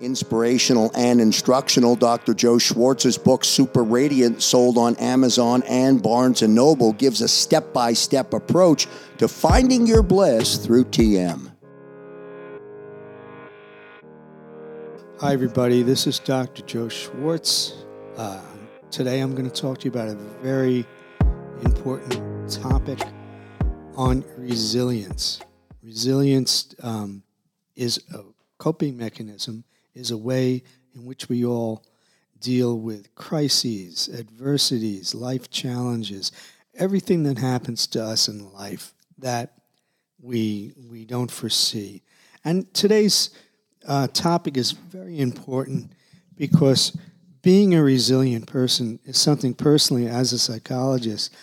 Inspirational and instructional, Dr. Joe Schwartz's book Super Radiant, sold on Amazon and Barnes & Noble, gives a step-by-step approach to finding your bliss through TM. Hi, everybody. This is Dr. Joe Schwartz. Uh, today I'm going to talk to you about a very important topic on resilience. Resilience um, is a coping mechanism is a way in which we all deal with crises, adversities, life challenges, everything that happens to us in life that we we don't foresee. And today's uh, topic is very important because being a resilient person is something personally as a psychologist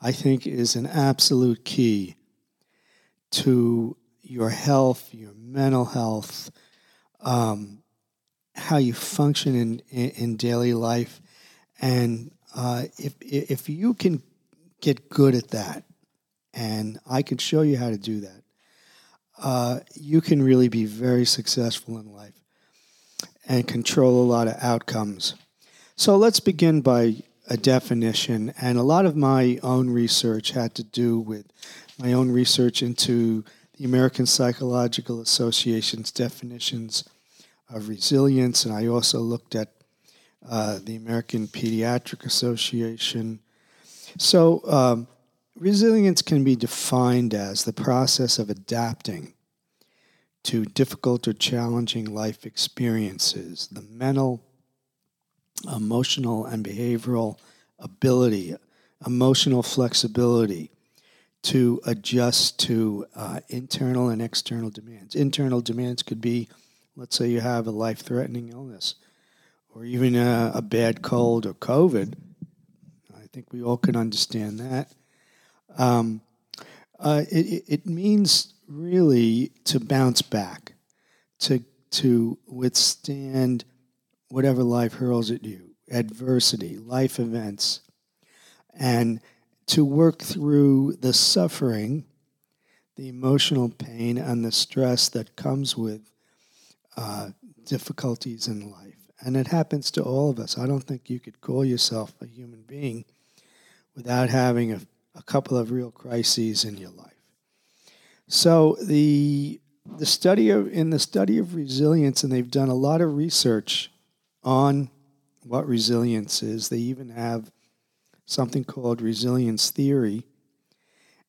I think is an absolute key to your health, your mental health, um, how you function in, in, in daily life. And uh, if, if you can get good at that, and I can show you how to do that, uh, you can really be very successful in life and control a lot of outcomes. So let's begin by a definition. And a lot of my own research had to do with my own research into the American Psychological Association's definitions of resilience, and I also looked at uh, the American Pediatric Association. So, um, resilience can be defined as the process of adapting to difficult or challenging life experiences, the mental, emotional, and behavioral ability, emotional flexibility to adjust to uh, internal and external demands. Internal demands could be Let's say you have a life threatening illness or even a, a, bad cold or COVID. I think we all can understand that. Um, uh, it, it means really to bounce back, to, to withstand whatever life hurls at you, adversity, life events, and to work through the suffering, the emotional pain, and the stress that comes with uh, difficulties in life. And it happens to all of us. I don't think you could call yourself a human being without having a, a couple of real crises in your life. So the the study of in the study of resilience, and they've done a lot of research on what resilience is. They even have something called resilience theory,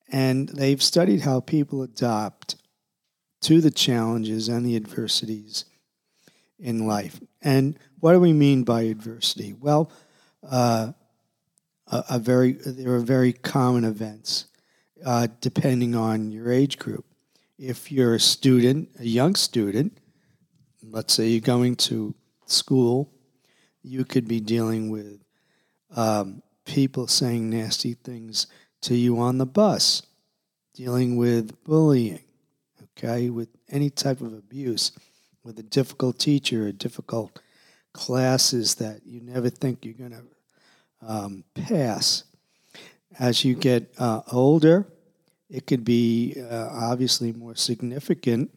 and they've studied how people adopt to the challenges and the adversities in life. And what do we mean by adversity? Well, uh, a, a, very there are very common events uh, depending on your age group. If you're a student, a young student, let's say you're going to school, you could be dealing with um, people saying nasty things to you on the bus, dealing with bullying, okay, with any type of abuse, with a difficult teacher or difficult classes that you never think you're going to um, pass. As you get uh, older, it could be uh, obviously more significant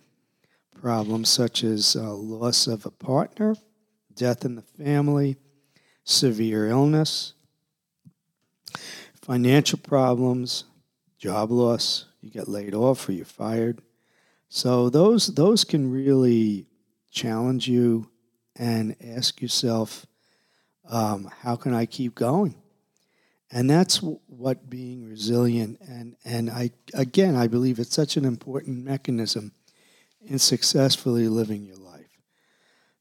problems such as uh, loss of a partner, death in the family, severe illness, financial problems, job loss, you get laid off or you're fired, so those those can really challenge you and ask yourself, um, how can I keep going? And that's what being resilient and and I again I believe it's such an important mechanism in successfully living your life.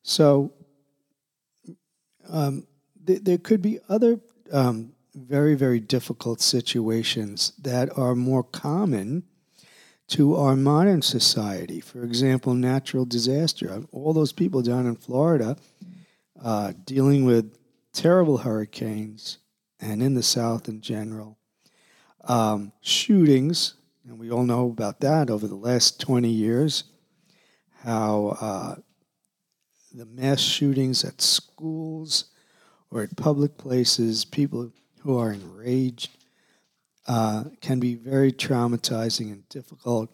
So um, th- there could be other um, very very difficult situations that are more common to our modern society. For example, natural disaster. All those people down in Florida uh, dealing with terrible hurricanes and in the South in general. Um, shootings, and we all know about that over the last 20 years, how uh, the mass shootings at schools or at public places, people who are enraged uh, can be very traumatizing and difficult,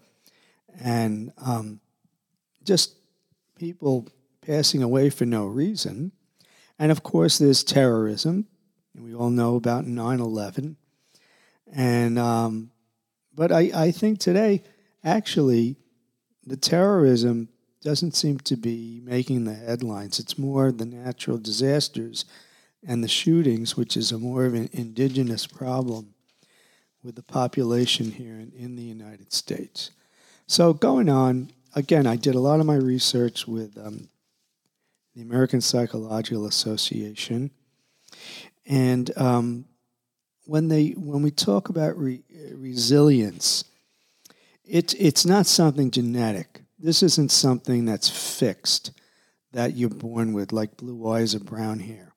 and um, just people passing away for no reason. And of course, there's terrorism. We all know about 9 11. And, um, but I, I think today, actually, the terrorism doesn't seem to be making the headlines. It's more the natural disasters and the shootings, which is a more of an indigenous problem with the population here in, in the United States. So, going on, again, I did a lot of my research with um, the American Psychological Association. And um, when, they, when we talk about re- resilience, it, it's not something genetic. This isn't something that's fixed that you're born with, like blue eyes or brown hair.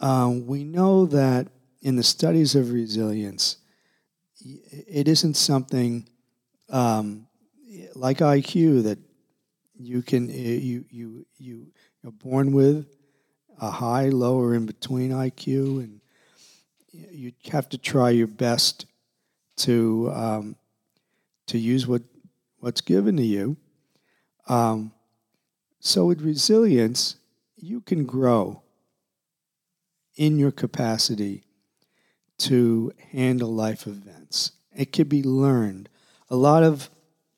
Uh, we know that in the studies of resilience, it isn't something um, like IQ that you can you you you you're born with a high, low, or in between IQ, and you have to try your best to um, to use what what's given to you. Um, so with resilience, you can grow in your capacity to handle life events. It can be learned. A lot of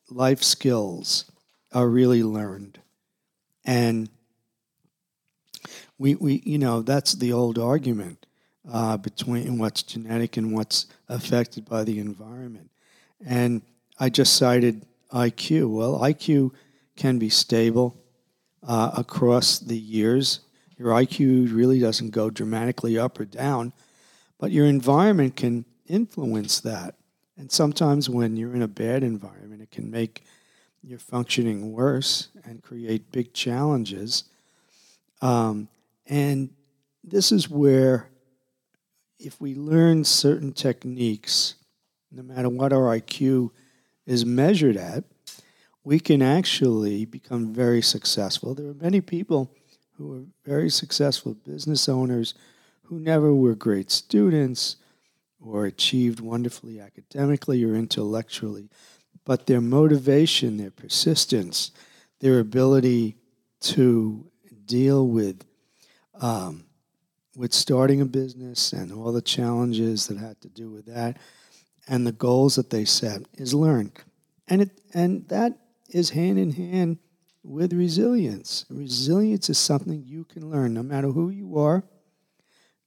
life skills are really learned. And we, we you know, that's the old argument uh, between what's genetic and what's affected by the environment. And I just cited IQ. Well, IQ can be stable uh, across the years. Your IQ really doesn't go dramatically up or down, but your environment can influence that. And sometimes when you're in a bad environment, it can make your functioning worse and create big challenges. Um, and this is where, if we learn certain techniques, no matter what our IQ is measured at, we can actually become very successful. There are many people who are very successful business owners who never were great students or achieved wonderfully academically or intellectually, but their motivation, their persistence, their ability to deal with um, with starting a business and all the challenges that had to do with that, and the goals that they set is learned, and it and that is hand in hand with resilience. Resilience is something you can learn, no matter who you are,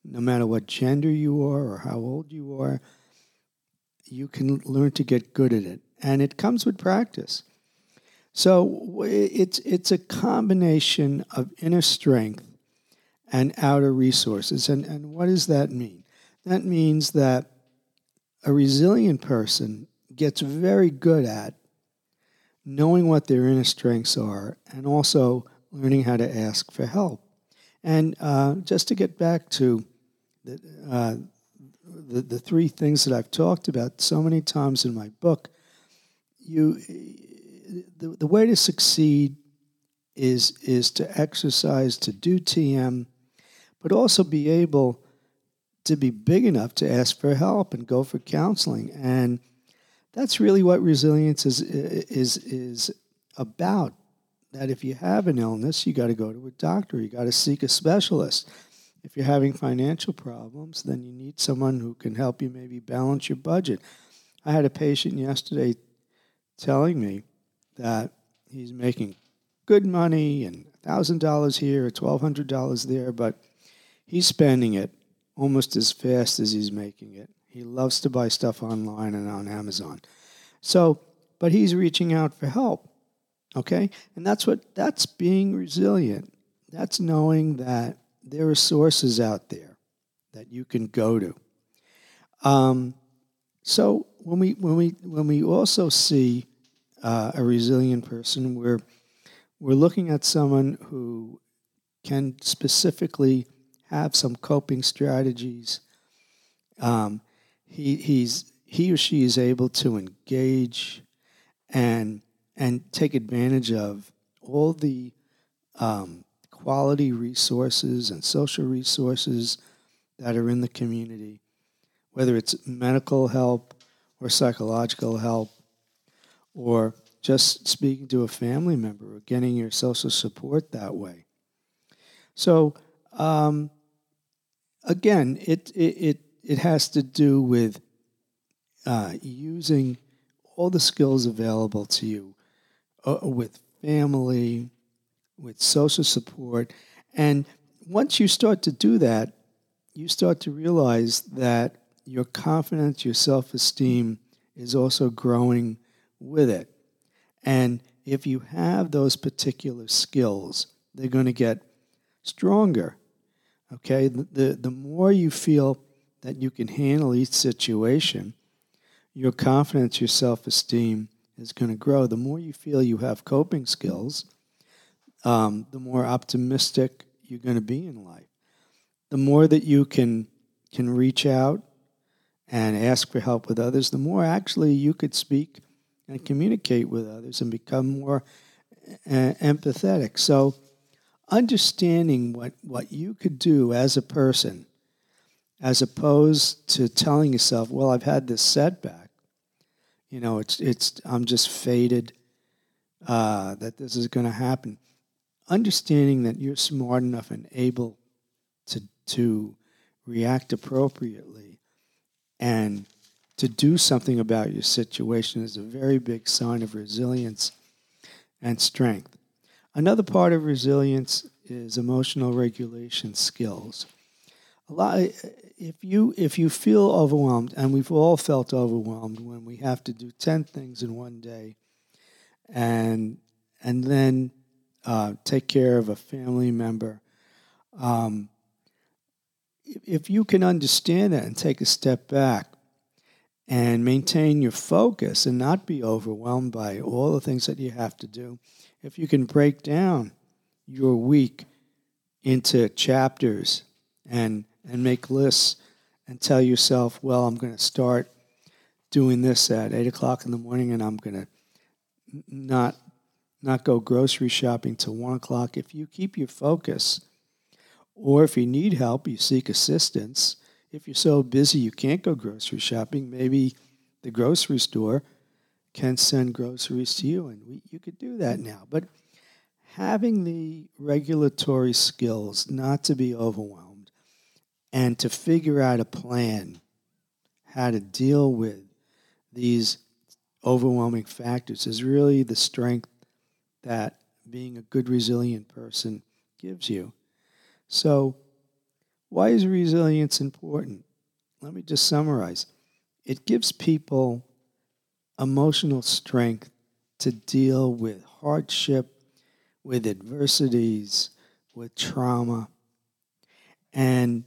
no matter what gender you are or how old you are. You can learn to get good at it, and it comes with practice. So it's it's a combination of inner strength and outer resources. And, and what does that mean? That means that a resilient person gets very good at knowing what their inner strengths are and also learning how to ask for help. And uh, just to get back to uh, the, the three things that I've talked about so many times in my book, you the, the way to succeed is is to exercise, to do TM, but also be able to be big enough to ask for help and go for counseling. And that's really what resilience is is is about. That if you have an illness, you got to go to a doctor. You got to seek a specialist. If you're having financial problems, then you need someone who can help you maybe balance your budget. I had a patient yesterday telling me that he's making good money and $1,000 here or $1,200 there, but He's spending it almost as fast as he's making it. He loves to buy stuff online and on Amazon. So, but he's reaching out for help. Okay? And that's what that's being resilient. That's knowing that there are sources out there that you can go to. Um, so when we when we when we also see uh, a resilient person, we're we're looking at someone who can specifically have some coping strategies. Um, he, he's, he or she is able to engage and, and take advantage of all the um, quality resources and social resources that are in the community, whether it's medical help or psychological help or just speaking to a family member or getting your social support that way. So, um, again, it, it, it, it has to do with uh, using all the skills available to you uh, with family, with social support. And once you start to do that, you start to realize that your confidence, your self esteem is also growing with it. And if you have those particular skills, they're going to get stronger. Okay? The, the, the more you feel that you can handle each situation, your confidence, your self esteem is going to grow. The more you feel you have coping skills, um, the more optimistic you're going to be in life. The more that you can can reach out and ask for help with others, the more actually you could speak and communicate with others and become more uh, empathetic. So, understanding what, what you could do as a person, as opposed to telling yourself, "Well, I've had this setback," you know, it's it's I'm just fated uh, that this is going to happen. Understanding that you're smart enough and able to to react appropriately and to do something about your situation is a very big sign of resilience and strength. Another part of resilience is emotional regulation skills. A lot, if you if you feel overwhelmed, and we've all felt overwhelmed when we have to do ten things in one day, and and then uh, take care of a family member. Um, if you can understand that and take a step back and maintain your focus and not be overwhelmed by all the things that you have to do, if you can break down your week into chapters and and make lists and tell yourself, well, I'm going to start doing this at eight o'clock in the morning, and I'm going to not not go grocery shopping till one o'clock. If you keep your focus, or if you need help, you seek assistance if you're so busy you can't go grocery shopping, maybe the grocery store can send groceries to you, and we, you could do that now. But having the regulatory skills not to be overwhelmed and to figure out a plan how to deal with these overwhelming factors is really the strength that being a good resilient person gives you. So why is resilience important? Let me just summarize. It gives people emotional strength to deal with hardship, with adversities, with trauma. And,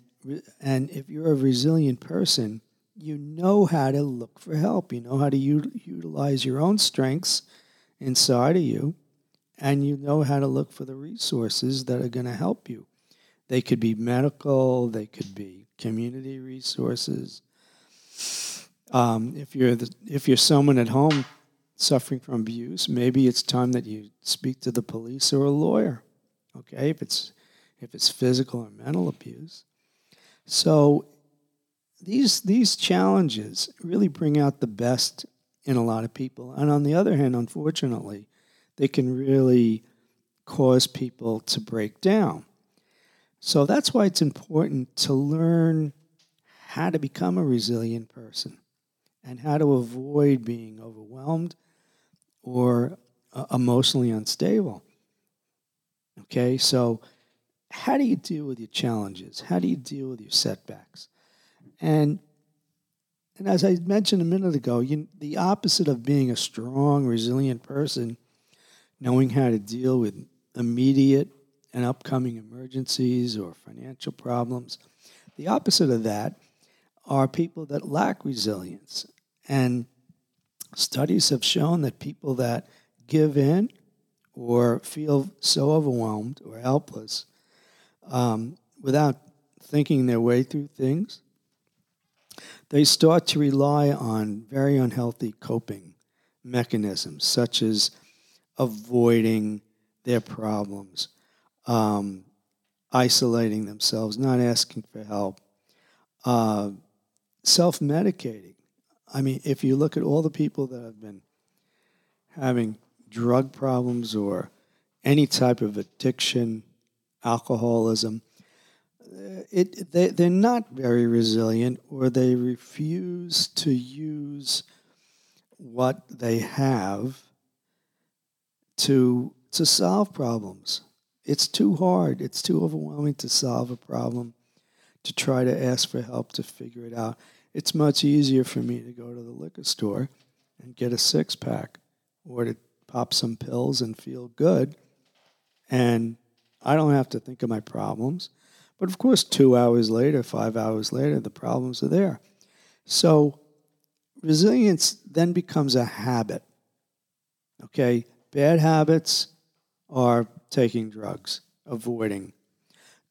and if you're a resilient person, you know how to look for help. You know how to u- utilize your own strengths inside of you, and you know how to look for the resources that are going to help you. They could be medical, they could be community resources. Um, if you're the, if you're someone at home suffering from abuse, maybe it's time that you speak to the police or a lawyer. Okay, if it's if it's physical or mental abuse. So these these challenges really bring out the best in a lot of people, and on the other hand, unfortunately, they can really cause people to break down. So that's why it's important to learn how to become a resilient person and how to avoid being overwhelmed or uh, emotionally unstable. Okay, so how do you deal with your challenges? How do you deal with your setbacks? And and as I mentioned a minute ago, you, the opposite of being a strong, resilient person, knowing how to deal with immediate and upcoming emergencies or financial problems. The opposite of that are people that lack resilience. And studies have shown that people that give in or feel so overwhelmed or helpless um, without thinking their way through things, they start to rely on very unhealthy coping mechanisms, such as avoiding their problems, um, isolating themselves, not asking for help, uh, self medicating. I mean, if you look at all the people that have been having drug problems or any type of addiction, alcoholism, uh, it, they, they're not very resilient or they refuse to use what they have to, to solve problems. It's too hard, it's too overwhelming to solve a problem, to try to ask for help to figure it out. It's much easier for me to go to the liquor store and get a six pack or to pop some pills and feel good. And I don't have to think of my problems. But of course, two hours later, five hours later, the problems are there. So resilience then becomes a habit. Okay? Bad habits are taking drugs, avoiding.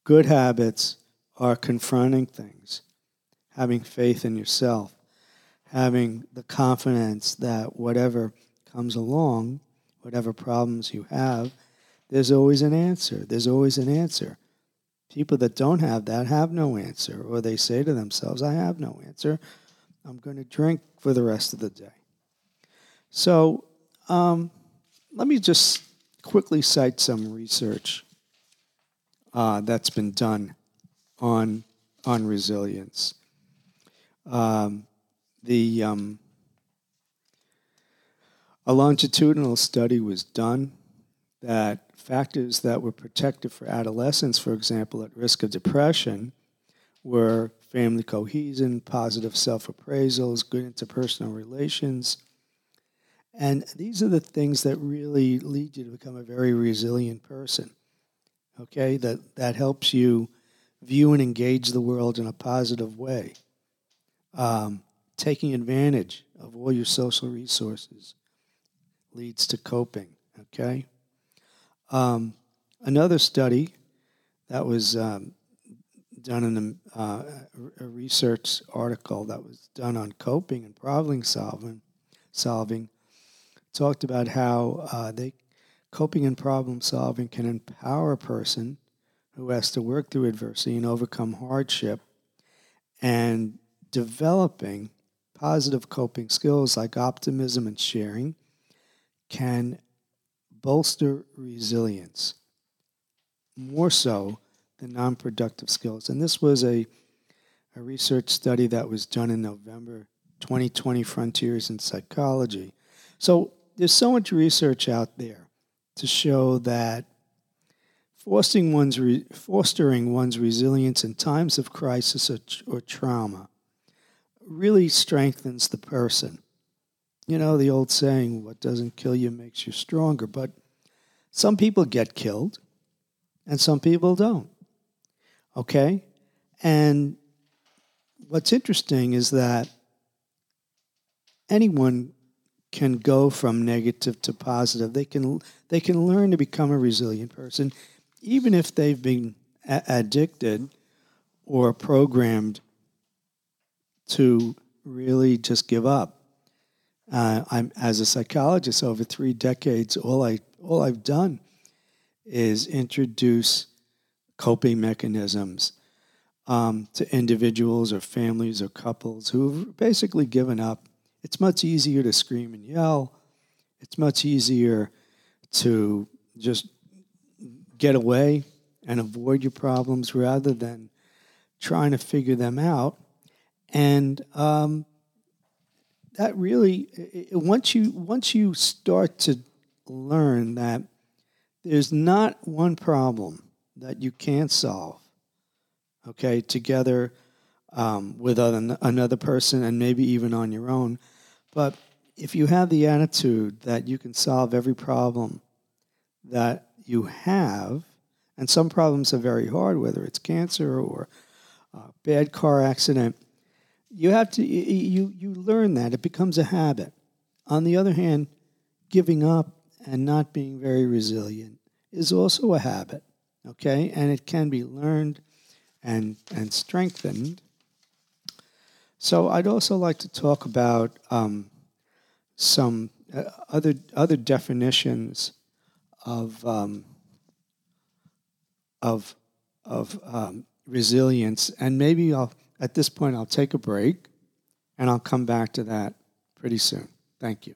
Good habits are confronting things, having faith in yourself, having the confidence that whatever comes along, whatever problems you have, there's always an answer. There's always an answer. People that don't have that have no answer, or they say to themselves, I have no answer. I'm going to drink for the rest of the day. So um, let me just quickly cite some research uh, that's been done on, on resilience. Um, the um, a longitudinal study was done that factors that were protective for adolescents, for example, at risk of depression, were family cohesion, positive self appraisals, good interpersonal relations. And these are the things that really lead you to become a very resilient person. Okay, that, that helps you view and engage the world in a positive way. Um, taking advantage of all your social resources leads to coping. Okay. Um, another study that was um, done in a, uh, a, research article that was done on coping and problem solving, solving talked about how uh, they coping and problem solving can empower a person who has to work through adversity and overcome hardship and developing positive coping skills like optimism and sharing can bolster resilience more so than non productive skills. And this was a, a research study that was done in November 2020 Frontiers in Psychology. So there's so much research out there to show that fostering one's, re- fostering one's resilience in times of crisis or, or trauma really strengthens the person. You know, the old saying, what doesn't kill you makes you stronger. But some people get killed and some people don't. Okay? And what's interesting is that anyone can go from negative to positive. They can they can learn to become a resilient person even if they've been a- addicted or programmed to really just give up. Uh, I'm as a psychologist over three decades. All I all I've done is introduce coping mechanisms um, to individuals or families or couples who've basically given up. It's much easier to scream and yell. It's much easier to just get away and avoid your problems rather than trying to figure them out. And um, that really, once you once you start to learn that there's not one problem that you can't solve, okay, together um, with other, another person and maybe even on your own, but if you have the attitude that you can solve every problem that you have, and some problems are very hard, whether it's cancer or a bad car accident, you have to you you learn that it becomes a habit. On the other hand, giving up and not being very resilient is also a habit. Okay, and it can be learned and and strengthened. So I'd also like to talk about um, some uh, other other definitions of um, of of um, resilience, and maybe I'll at this point, I'll take a break and I'll come back to that pretty soon. Thank you.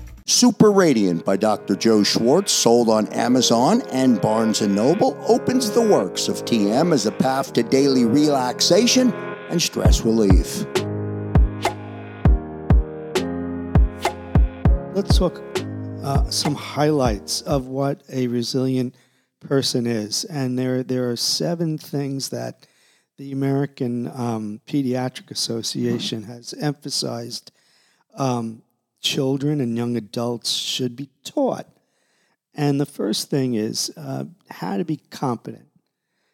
Super Radiant by Dr. Joe Schwartz, sold on Amazon and Barnes & Noble, opens the works of TM as a path to daily relaxation and stress relief. Let's talk uh, some highlights of what a resilient person is. And there, there are seven things that the American um, Pediatric Association has emphasized um, children and young adults should be taught. And the first thing is uh, how to be competent,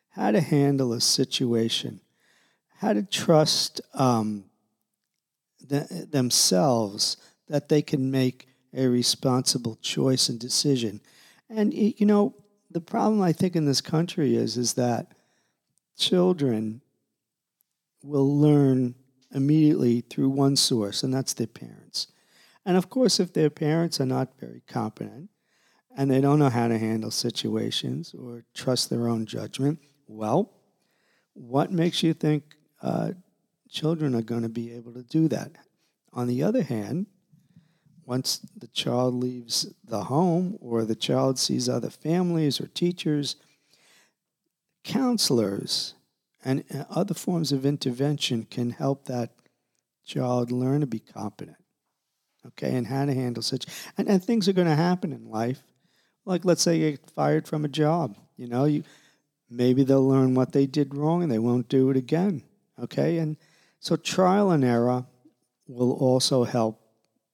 how to handle a situation, how to trust um, the, themselves that they can make a responsible choice and decision. And you know, the problem I think in this country is is that children will learn immediately through one source, and that's their parents. And of course, if their parents are not very competent and they don't know how to handle situations or trust their own judgment, well, what makes you think uh, children are going to be able to do that? On the other hand, once the child leaves the home or the child sees other families or teachers, counselors and other forms of intervention can help that child learn to be competent okay, and how to handle such. And, and things are going to happen in life. Like, let's say you get fired from a job. You know, you maybe they'll learn what they did wrong and they won't do it again. Okay, and so trial and error will also help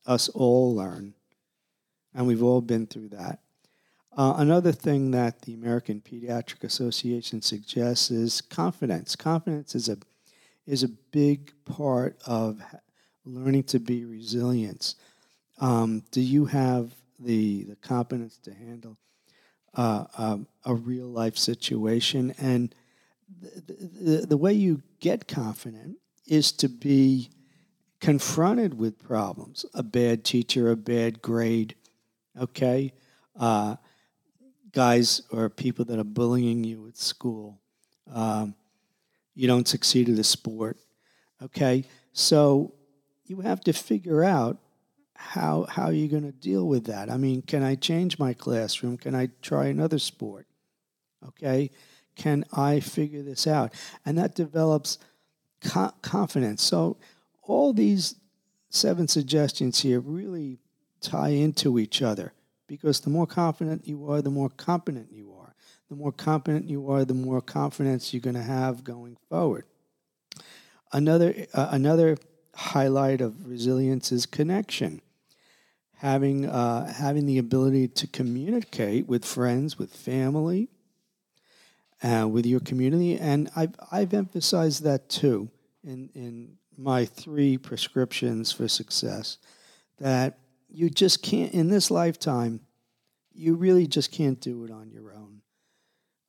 us all learn, and we've all been through that. Uh, another thing that the American Pediatric Association suggests is confidence. Confidence is a is a big part of learning to be resilient. Um, do you have the the competence to handle uh, um, a real life situation? And the, the, the way you get confident is to be confronted with problems, a bad teacher, a bad grade, okay, uh, guys or people that are bullying you at school, um, you don't succeed at a sport, okay. So you have to figure out how how you're going to deal with that. I mean, can I change my classroom? Can I try another sport? Okay, can I figure this out? And that develops co- confidence. So all these seven suggestions here really tie into each other because the more confident you are, the more competent you are. The more competent you are, the more confidence you're going to have going forward. Another uh, another highlight of resilience is connection. Having, uh, having the ability to communicate with friends, with family, uh, with your community. And I've, I've emphasized that too in, in my three prescriptions for success that you just can't, in this lifetime, you really just can't do it on your own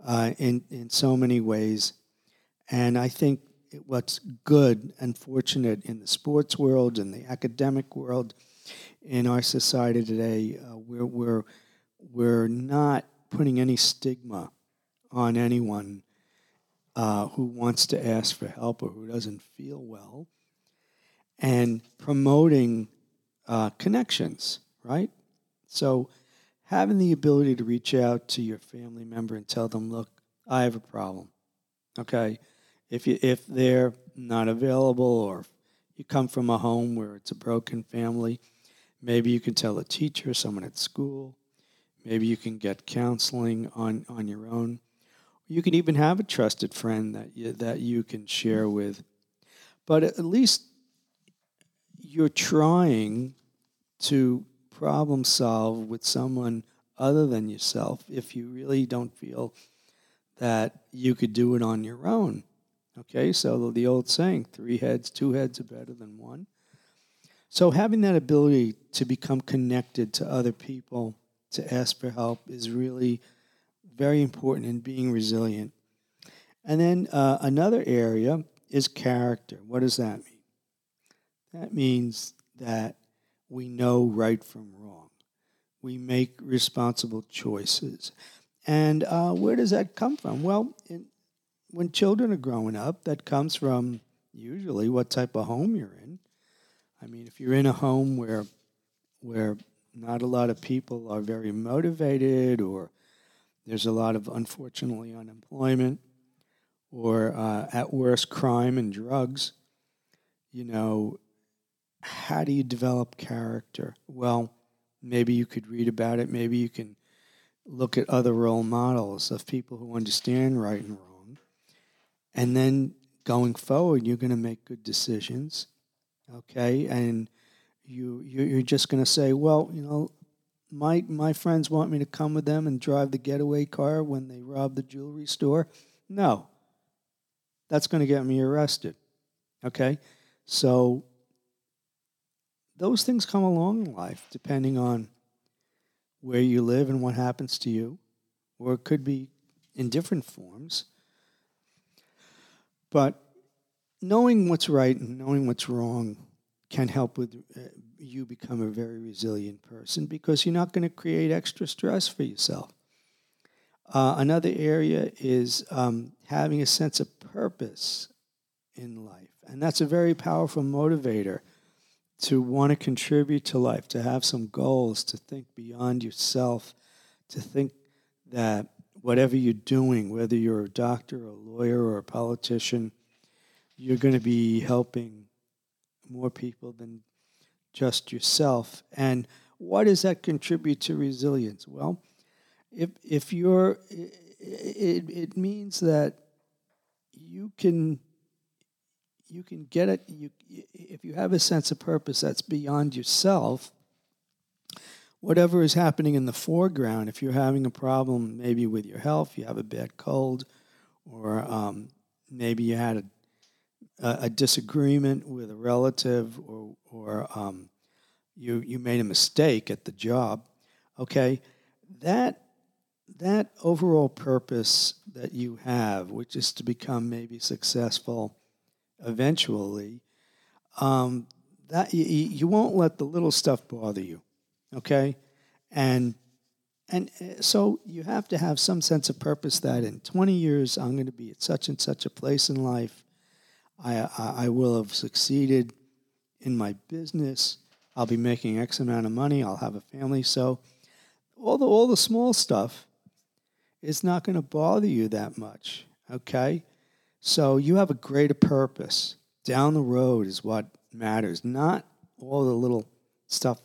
uh, in, in so many ways. And I think what's good and fortunate in the sports world and the academic world in our society today, uh, we're, we're, we're not putting any stigma on anyone uh, who wants to ask for help or who doesn't feel well, and promoting uh, connections, right? So, having the ability to reach out to your family member and tell them, look, I have a problem. Okay if you if they're not available or you come from a home where it's a broken family, maybe you can tell a teacher, someone at school. Maybe you can get counseling on, on your own. You can even have a trusted friend that you, that you can share with. But at least you're trying to problem solve with someone other than yourself if you really don't feel that you could do it on your own. Okay, so the old saying, three heads, two heads are better than one. So having that ability to become connected to other people, to ask for help, is really very important in being resilient. And then uh, another area is character. What does that mean? That means that we know right from wrong. We make responsible choices. And uh, where does that come from? Well, in, when children are growing up, that comes from usually what type of home you're in. I mean, if you're in a home where where not a lot of people are very motivated, or there's a lot of unfortunately unemployment, or uh, at worst crime and drugs, you know, how do you develop character? Well, maybe you could read about it. Maybe you can look at other role models of people who understand right and wrong. And then going forward, you're going to make good decisions. Okay. And you, you're just going to say, well, you know, my, my friends want me to come with them and drive the getaway car when they rob the jewelry store. No, that's going to get me arrested. Okay. So those things come along in life depending on where you live and what happens to you, or it could be in different forms. But knowing what's right and knowing what's wrong can help with uh, you become a very resilient person because you're not going to create extra stress for yourself. Uh, another area is um, having a sense of purpose in life, and that's a very powerful motivator to want to contribute to life, to have some goals, to think beyond yourself, to think that whatever you're doing, whether you're a doctor, a lawyer, or a politician, you're going to be helping more people than just yourself. And what does that contribute to resilience? Well, if if you're, it, it means that you can you can get it you if you have a sense of purpose that's beyond yourself whatever is happening in the foreground if you're having a problem maybe with your health you have a bad cold or um, maybe you had a, a, disagreement with a relative or, or um, you, you made a mistake at the job okay? That that overall purpose that you have which is to become maybe successful eventually, um, that you, you won't let the little stuff bother you, okay? And and uh, so you have to have some sense of purpose that in 20 years I'm going to be at such and such a place in life. I, I, I will have succeeded in my business. I'll be making X amount of money. I'll have a family. So all the all the small stuff is not going to bother you that much. Okay, so you have a greater purpose. Down the road is what matters, not all the little stuff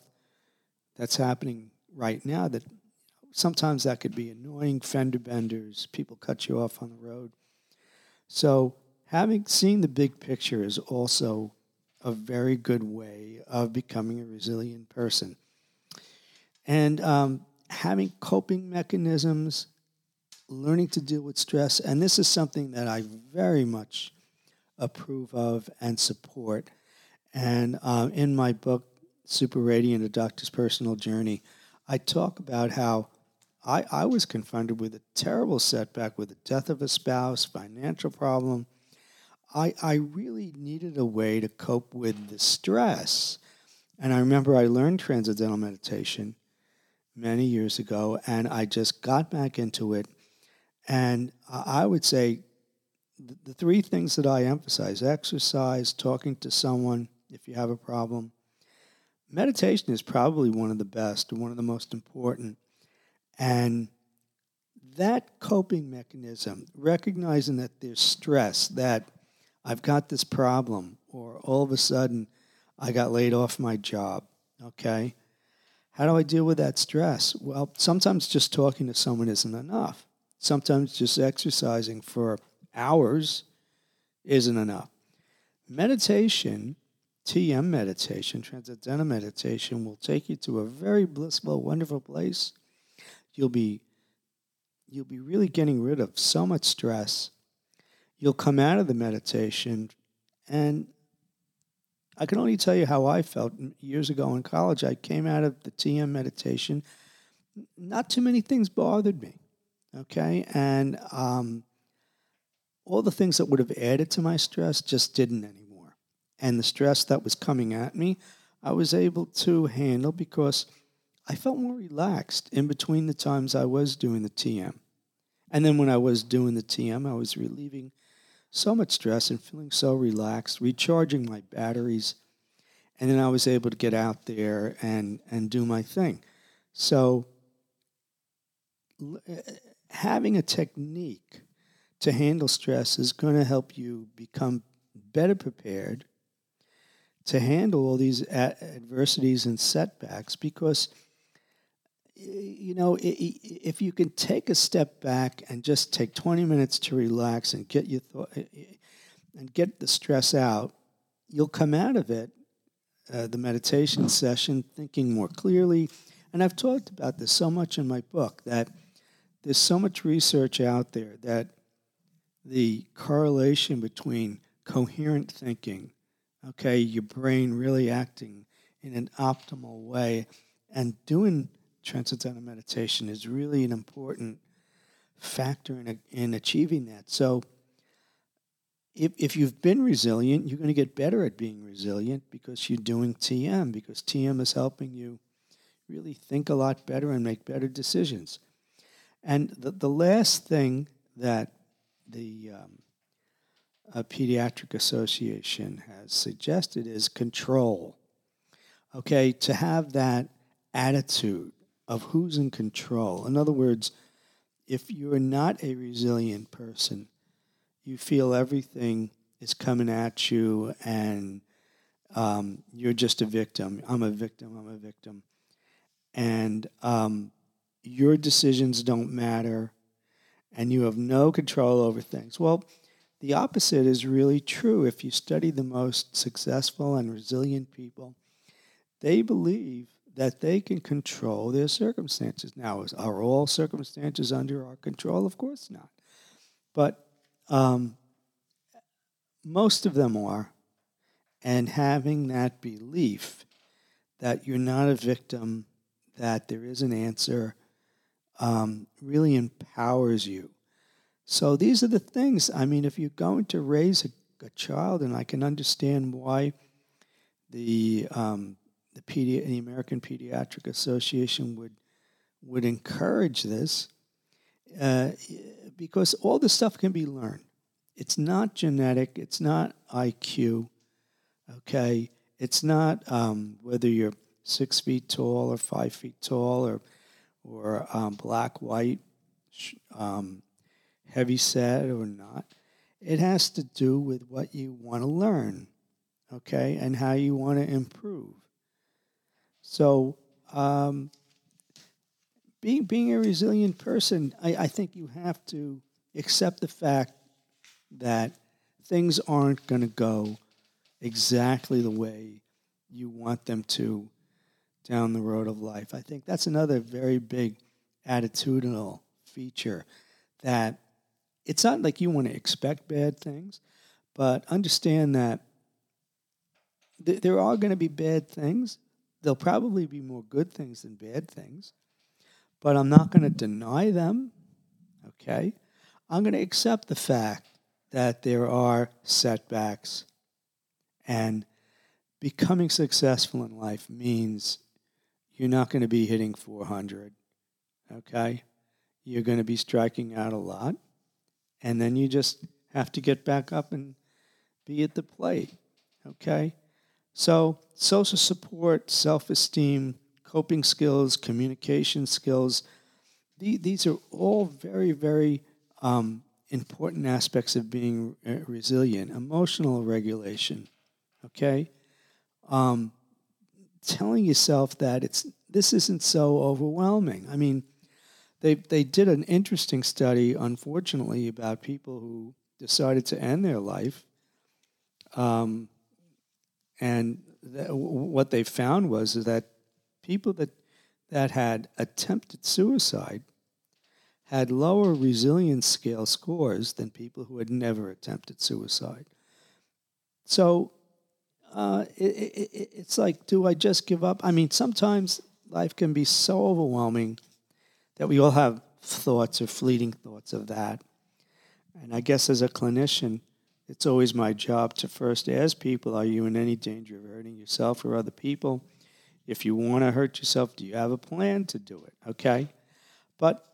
that's happening right now that sometimes that could be annoying fender benders, people cut you off on the road. So having seen the big picture is also a very good way of becoming a resilient person. And um, having coping mechanisms learning to deal with stress. And this is something that I very much approve of and support. And uh, in my book, Super Radiant, A Doctor's Personal Journey, I talk about how I, I was confronted with a terrible setback with the death of a spouse, financial problem. I, I really needed a way to cope with the stress. And I remember I learned transcendental meditation many years ago, and I just got back into it and I would say the three things that I emphasize exercise, talking to someone if you have a problem. Meditation is probably one of the best, one of the most important. And that coping mechanism, recognizing that there's stress, that I've got this problem, or all of a sudden I got laid off my job, okay? How do I deal with that stress? Well, sometimes just talking to someone isn't enough. Sometimes just exercising for hours isn't enough. Meditation, TM meditation, transcendental meditation, will take you to a very blissful, wonderful place. You'll be you'll be really getting rid of so much stress. You'll come out of the meditation and I can only tell you how I felt years ago in college. I came out of the TM meditation. Not too many things bothered me, okay? And um, all the things that would have added to my stress just didn't. And the stress that was coming at me, I was able to handle because I felt more relaxed in between the times I was doing the TM. And then when I was doing the TM, I was relieving so much stress and feeling so relaxed, recharging my batteries. And then I was able to get out there and, and do my thing. So, uh, having a technique to handle stress is going to help you become better prepared to handle all these adversities and setbacks because you know, if you can take a step back and just take 20 minutes to relax and get your thought and get the stress out, you'll come out of it, uh, the meditation session, thinking more clearly. And I've talked about this so much in my book that there's so much research out there that the correlation between coherent thinking, okay, your brain really acting in an optimal way, and doing transcendental meditation is really an important factor in, in achieving that. So, if, if you've been resilient, you're going to get better at being resilient because you're doing TM, because TM is helping you really think a lot better and make better decisions. And the, the last thing that the um, A pediatric Association has suggested is control. Okay, to have that attitude of who's in control. In other words, if you're not a resilient person, you feel everything is coming at you and um, you're just a victim. I'm a victim. I'm a victim. And um, your decisions don't matter and you have no control over things. Well, the opposite is really true. If you study the most successful and resilient people, they believe that they can control their circumstances. Now, are all circumstances under our control? Of course not. But um, most of them are. And having that belief that you're not a victim, that there is an answer, um, really empowers you. So these are the things. I mean, if you're going to raise a, a child, and I can understand why the um, the, Pedi- the American Pediatric Association would would encourage this uh, because all this stuff can be learned. It's not genetic. It's not IQ. Okay, it's not um, whether you're six feet tall or five feet tall or or um, black, white, um, heavy set or not. It has to do with what you want to learn, okay, and how you want to improve. So, um, being being a resilient person, I, I think you have to accept the fact that things aren't going to go exactly the way you want them to down the road of life. I think that's another very big attitudinal feature that it's not like you want to expect bad things, but understand that th- there are going to be bad things, There'll probably be more good things than bad things, but I'm not going to deny them. Okay? I'm going to accept the fact that there are setbacks and becoming successful in life means you're not going to be hitting 400. Okay? You're going to be striking out a lot. And then you just have to get back up and be at the plate. Okay? So, social support, self esteem, coping skills, communication skills, these are all very, very um, important aspects of being resilient. Emotional regulation, okay? Um, telling yourself that it's this isn't so overwhelming. I mean, they they did an interesting study, unfortunately, about people who decided to end their life. Um, and th- what they found was that people that, that had attempted suicide had lower resilience scale scores than people who had never attempted suicide. So uh, it, it, it's like, do I just give up? I mean, sometimes life can be so overwhelming that we all have thoughts or fleeting thoughts of that. And I guess as a clinician, it's always my job to first ask people Are you in any danger of hurting yourself or other people? If you want to hurt yourself, do you have a plan to do it? Okay? But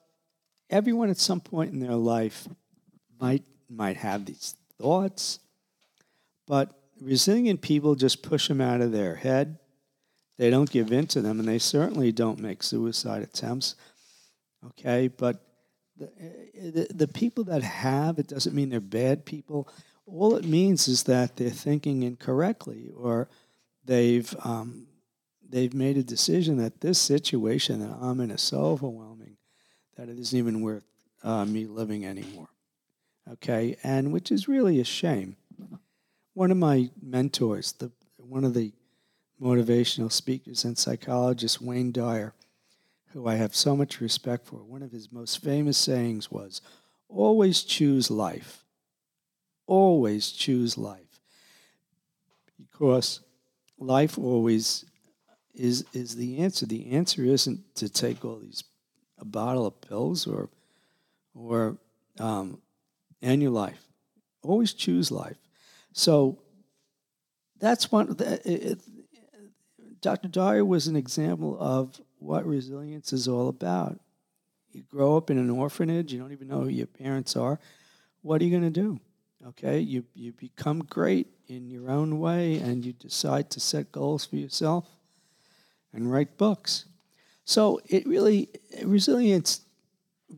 everyone at some point in their life might, might have these thoughts, but resilient people just push them out of their head. They don't give in to them, and they certainly don't make suicide attempts. Okay? But the, the, the people that have, it doesn't mean they're bad people all it means is that they're thinking incorrectly or they've um, they've made a decision that this situation that I'm in is so overwhelming that it isn't even worth uh, me living anymore. Okay, and which is really a shame. One of my mentors, the one of the motivational speakers and psychologist, Wayne Dyer, who I have so much respect for, one of his most famous sayings was, "Always choose life." always choose life because life always is is the answer. The answer isn't to take all these a bottle of pills or or um, end your life. Always choose life. So that's one. It, it, Dr. Dyer was an example of what resilience is all about. You grow up in an orphanage. You don't even know who your parents are. What are you going to do? Okay, you, you become great in your own way and you decide to set goals for yourself and write books. So it really, resilience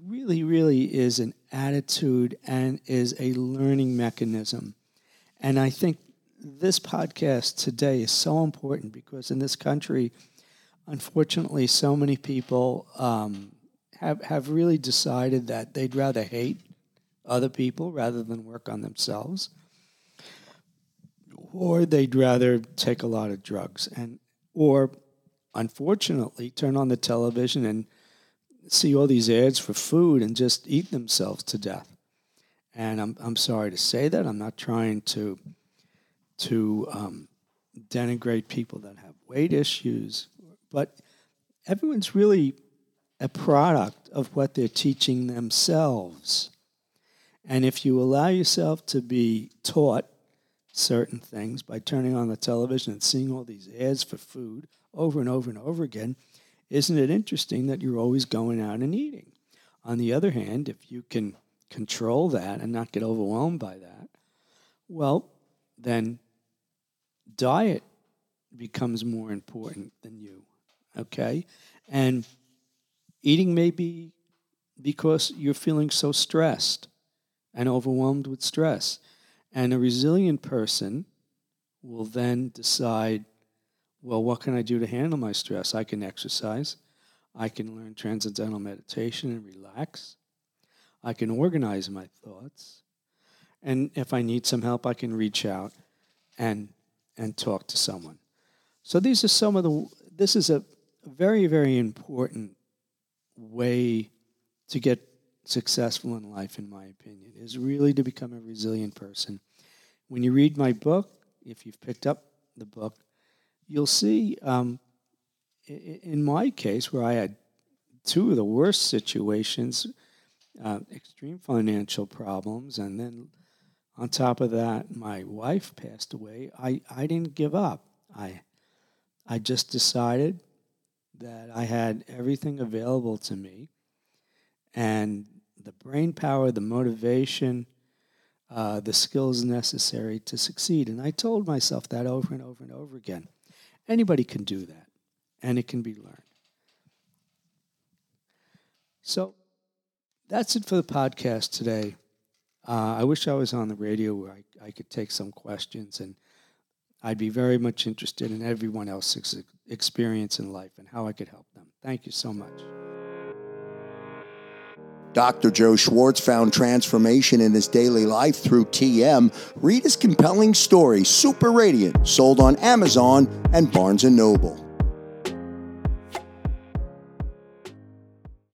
really, really is an attitude and is a learning mechanism. And I think this podcast today is so important because in this country, unfortunately, so many people um, have, have really decided that they'd rather hate other people rather than work on themselves. Or they'd rather take a lot of drugs and or unfortunately turn on the television and see all these ads for food and just eat themselves to death. And I'm I'm sorry to say that. I'm not trying to to um, denigrate people that have weight issues, but everyone's really a product of what they're teaching themselves. And if you allow yourself to be taught certain things by turning on the television and seeing all these ads for food over and over and over again, isn't it interesting that you're always going out and eating? On the other hand, if you can control that and not get overwhelmed by that, well, then diet becomes more important than you. Okay? And eating may be because you're feeling so stressed and overwhelmed with stress. And a resilient person will then decide, well, what can I do to handle my stress? I can exercise. I can learn transcendental meditation and relax. I can organize my thoughts. And if I need some help, I can reach out and, and talk to someone. So these are some of the, this is a very, very important way to get successful in life, in my opinion, is really to become a resilient person. When you read my book, if you've picked up the book, you'll see, um, in my case, where I had two of the worst situations, uh, extreme financial problems, and then on top of that, my wife passed away. I, I didn't give up. I, I just decided that I had everything available to me and the brain power, the motivation, uh, the skills necessary to succeed. And I told myself that over and over and over again. Anybody can do that, and it can be learned. So that's it for the podcast today. Uh, I wish I was on the radio where I, I could take some questions, and I'd be very much interested in everyone else's experience in life and how I could help them. Thank you so much. Dr. Joe Schwartz found transformation in his daily life through TM. Read his compelling story, Super Radiant, sold on Amazon and Barnes & Noble.